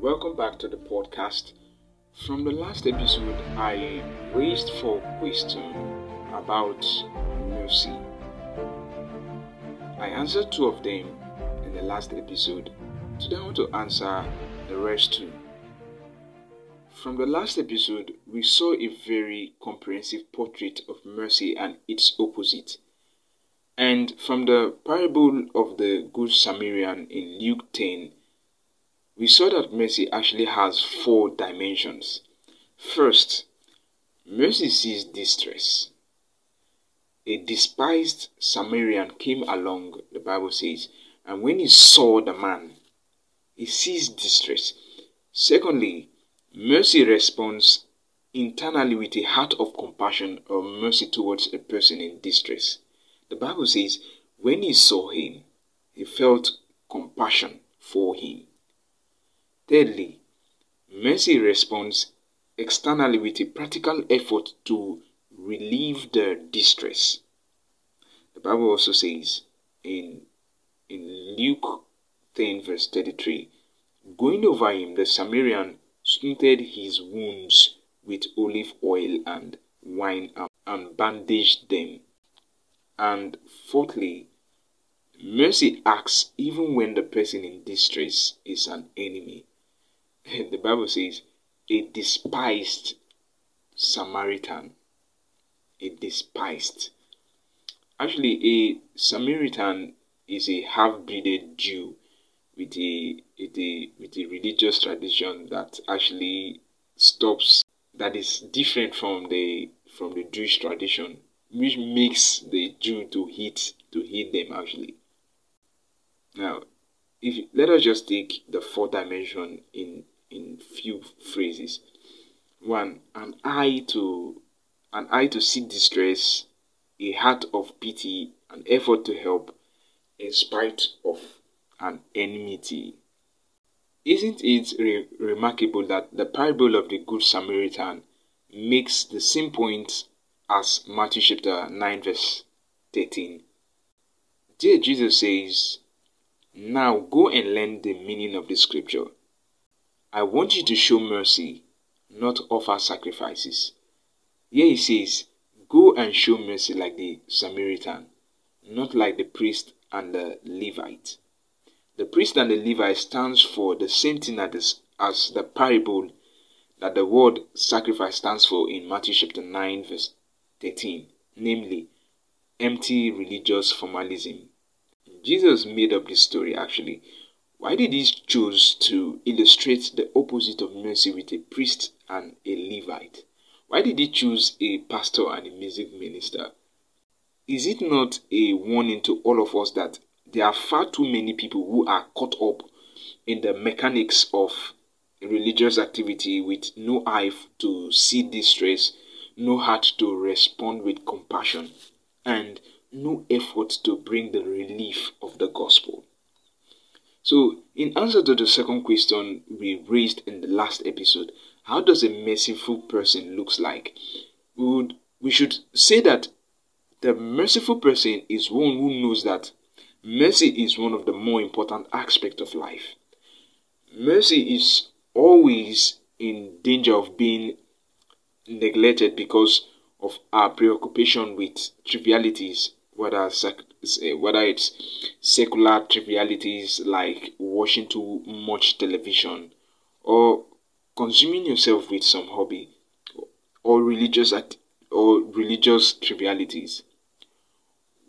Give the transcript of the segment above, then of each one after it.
welcome back to the podcast. From the last episode, I raised four questions about mercy. I answered two of them in the last episode. Today, I want to answer the rest two. From the last episode, we saw a very comprehensive portrait of mercy and its opposite. And from the parable of the Good Samaritan in Luke 10, we saw that mercy actually has four dimensions. First, mercy sees distress. A despised Samaritan came along, the Bible says, and when he saw the man, he sees distress. Secondly, mercy responds internally with a heart of compassion or mercy towards a person in distress. The Bible says, when he saw him, he felt compassion for him. Thirdly, mercy responds externally with a practical effort to relieve the distress. The Bible also says in, in Luke 10, verse 33 Going over him, the Samaritan smoothed his wounds with olive oil and wine and bandaged them. And fourthly, mercy acts even when the person in distress is an enemy. the Bible says, a despised Samaritan. A despised. Actually, a Samaritan is a half-breeded Jew with a, with a with a religious tradition that actually stops that is different from the from the Jewish tradition, which makes the Jew to hate to hate them actually. Now, if let us just take the fourth dimension in in few phrases. One, an eye to an eye to see distress, a heart of pity, an effort to help, in spite of an enmity. Isn't it re remarkable that the parable of the Good Samaritan makes the same point as Matthew chapter 9, verse 13? There, Jesus says, Now go and learn the meaning of the scripture. I want you to show mercy, not offer sacrifices. Here he says, Go and show mercy like the Samaritan, not like the priest and the Levite. The priest and the Levite stands for the same thing as, as the parable that the word sacrifice stands for in Matthew chapter 9 verse 13, namely empty religious formalism. Jesus made up this story actually why did he choose to illustrate the opposite of mercy with a priest and a Levite? Why did he choose a pastor and a music minister? Is it not a warning to all of us that there are far too many people who are caught up in the mechanics of religious activity with no eye to see distress, no heart to respond with compassion, and no effort to bring the relief of the gospel? So, in answer to the second question we raised in the last episode, how does a merciful person looks like? We would we should say that the merciful person is one who knows that mercy is one of the more important aspects of life. Mercy is always in danger of being neglected because of our preoccupation with trivialities, whether Eh, whether it's secular trivialities like watching too much television or consuming yourself with some hobby or religious act or religious trivialities.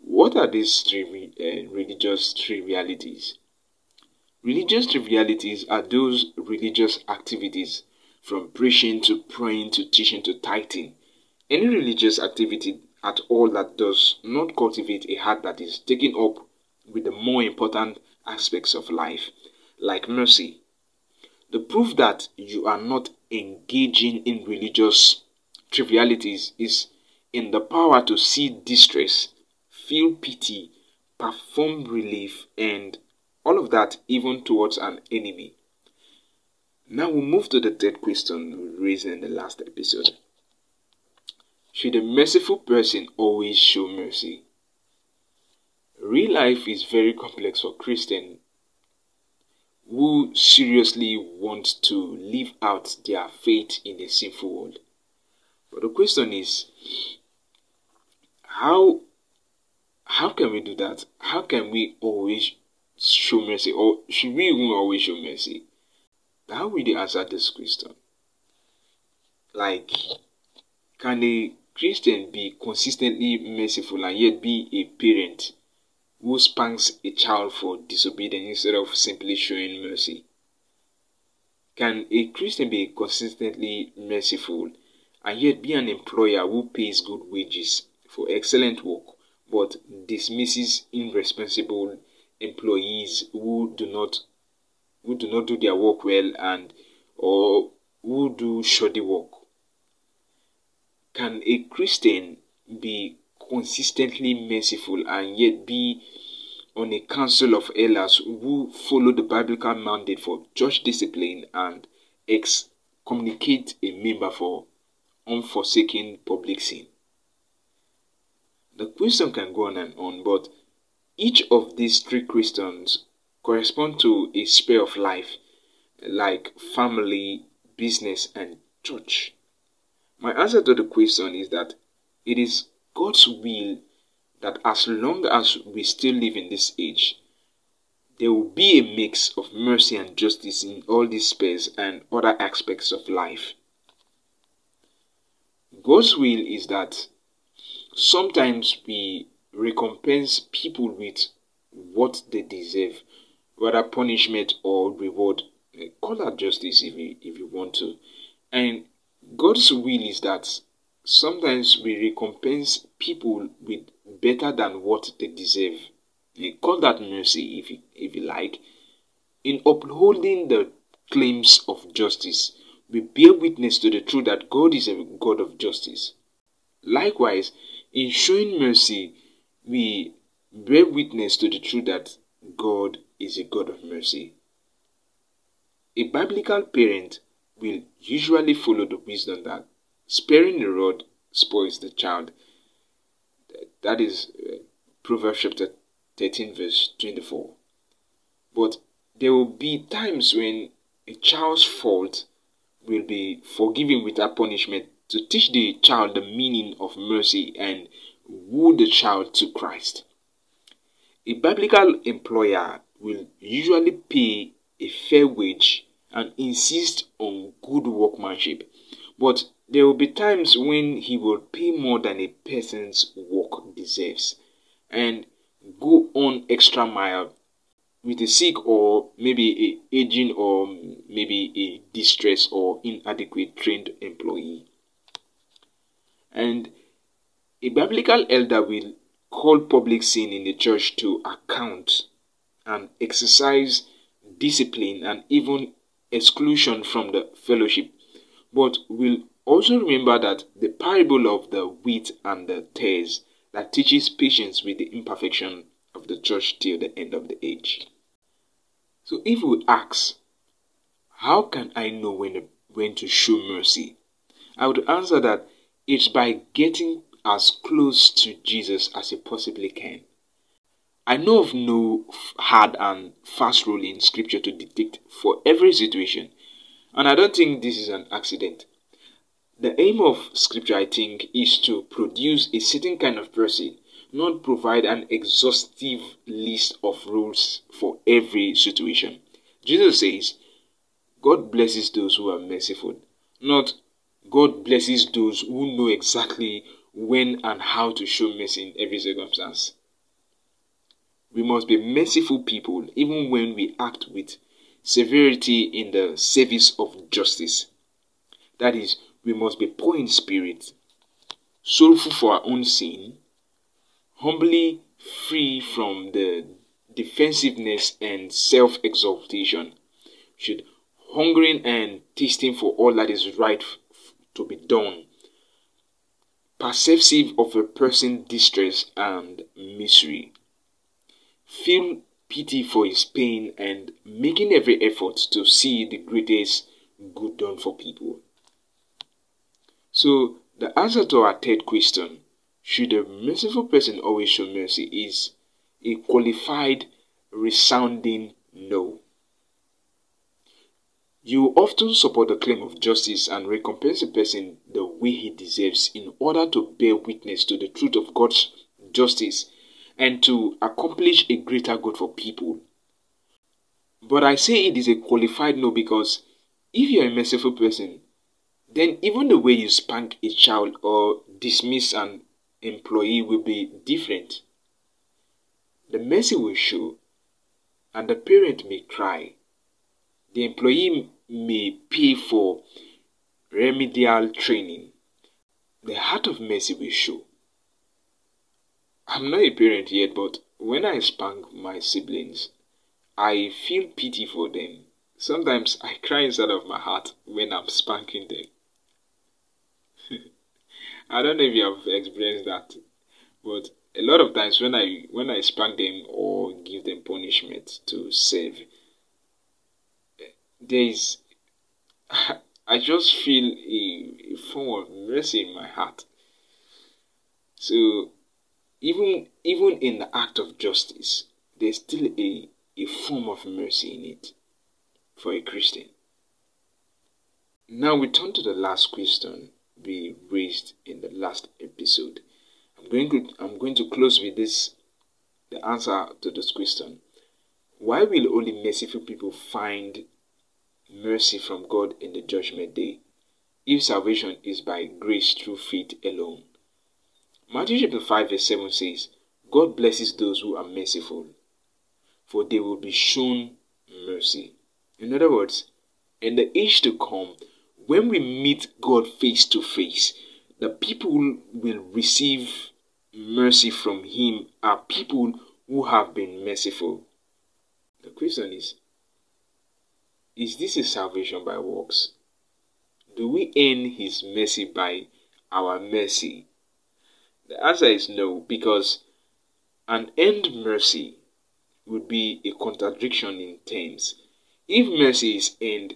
What are these trivi uh, religious trivialities? Religious trivialities are those religious activities from preaching to praying to teaching to tithing. Any religious activity at all that does not cultivate a heart that is taken up with the more important aspects of life, like mercy. The proof that you are not engaging in religious trivialities is in the power to see distress, feel pity, perform relief, and all of that even towards an enemy. Now we move to the third question we raised in the last episode. Should a merciful person always show mercy? Real life is very complex for Christians. who seriously want to live out their faith in a sinful world. But the question is, how how can we do that? How can we always show mercy, or should we even always show mercy? How will they answer this question? Like, can a Christian be consistently merciful and yet be a parent who spanks a child for disobedience instead of simply showing mercy? Can a Christian be consistently merciful and yet be an employer who pays good wages for excellent work but dismisses irresponsible employees who do not who do not do their work well and or who do shoddy work? Can a Christian be consistently merciful and yet be on a council of elders who follow the biblical mandate for church discipline and excommunicate a member for unforsaken public sin? The question can go on and on, but each of these three questions correspond to a sphere of life like family, business, and church. My answer to the question is that it is God's will that as long as we still live in this age, there will be a mix of mercy and justice in all these spheres and other aspects of life. God's will is that sometimes we recompense people with what they deserve, whether punishment or reward. Call that justice if you, if you want to. And God's will is that sometimes we recompense people with better than what they deserve. You call that mercy if you, if you like. In upholding the claims of justice, we bear witness to the truth that God is a God of justice. Likewise, in showing mercy, we bear witness to the truth that God is a God of mercy. A biblical parent will usually follow the wisdom that sparing the rod spoils the child. That is uh, Proverbs chapter 13, verse 24. But there will be times when a child's fault will be forgiven without punishment to teach the child the meaning of mercy and woo the child to Christ. A biblical employer will usually pay a fair wage and insist on good workmanship, but there will be times when he will pay more than a person's work deserves and go on extra mile with a sick or maybe a aging or maybe a distressed or inadequate trained employee. And a biblical elder will call public sin in the church to account and exercise discipline and even exclusion from the fellowship, but we'll also remember that the parable of the wheat and the tares that teaches patience with the imperfection of the church till the end of the age. So if we ask, how can I know when, when to show mercy? I would answer that it's by getting as close to Jesus as you possibly can. I know of no hard and fast rule in scripture to detect for every situation, and I don't think this is an accident. The aim of scripture, I think, is to produce a certain kind of person, not provide an exhaustive list of rules for every situation. Jesus says, God blesses those who are merciful, not God blesses those who know exactly when and how to show mercy in every circumstance. We must be merciful people even when we act with severity in the service of justice. That is, we must be poor in spirit, sorrowful for our own sin, humbly free from the defensiveness and self exaltation, should hungering and tasting for all that is right to be done perceptive of a person's distress and misery. Feel pity for his pain and making every effort to see the greatest good done for people. So, the answer to our third question, should a merciful person always show mercy, is a qualified, resounding no. You often support the claim of justice and recompense a person the way he deserves in order to bear witness to the truth of God's justice and to accomplish a greater good for people. But I say it is a qualified no because if you're a merciful person, then even the way you spank a child or dismiss an employee will be different. The mercy will show, and the parent may cry. The employee may pay for remedial training. The heart of mercy will show. I'm not a parent yet, but when I spank my siblings, I feel pity for them. Sometimes I cry inside of my heart when I'm spanking them. I don't know if you have experienced that, but a lot of times when I when I spank them or give them punishment to save, there is I just feel a, a form of mercy in my heart. So even even in the act of justice, there's still a, a form of mercy in it for a Christian. Now we turn to the last question we raised in the last episode. I'm going to I'm going to close with this the answer to this question. Why will only merciful people find mercy from God in the judgment day if salvation is by grace through faith alone? Matthew chapter 5 verse 7 says, God blesses those who are merciful, for they will be shown mercy. In other words, in the age to come, when we meet God face to face, the people will receive mercy from Him are people who have been merciful. The question is Is this a salvation by works? Do we earn His mercy by our mercy? The answer is no, because an end mercy would be a contradiction in terms. If mercy is end,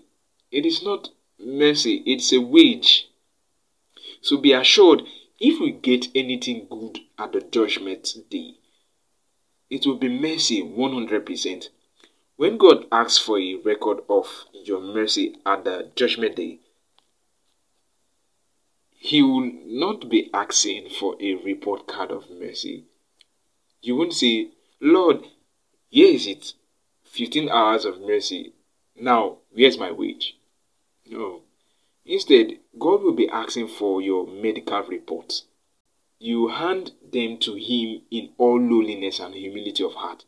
it is not mercy, it's a wage. So be assured, if we get anything good at the judgment day, it will be mercy 100%. When God asks for a record of your mercy at the judgment day, He will not be asking for a report card of mercy. You won't say, Lord, here is it 15 hours of mercy. Now, where's my wage? No. Instead, God will be asking for your medical reports. You hand them to Him in all lowliness and humility of heart,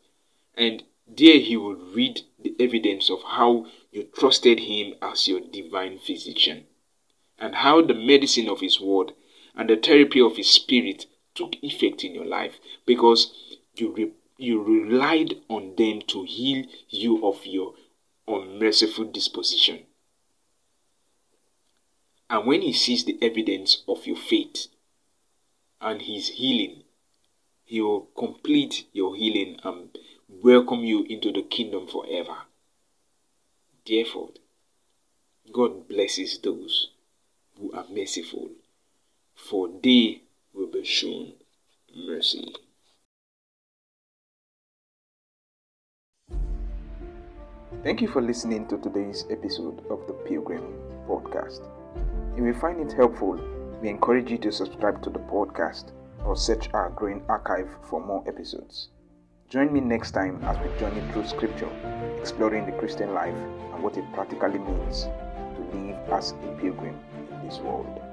and there He will read the evidence of how you trusted Him as your divine physician, and how the medicine of His word and the therapy of His Spirit took effect in your life because you, re- you relied on them to heal you of your unmerciful disposition. And when he sees the evidence of your faith and his healing, he will complete your healing and welcome you into the kingdom forever. Therefore, God blesses those who are merciful, for they will be shown mercy. Thank you for listening to today's episode of the Pilgrim Podcast. If you find it helpful, we encourage you to subscribe to the podcast or search our growing archive for more episodes. Join me next time as we journey through scripture, exploring the Christian life and what it practically means to live as a pilgrim this world.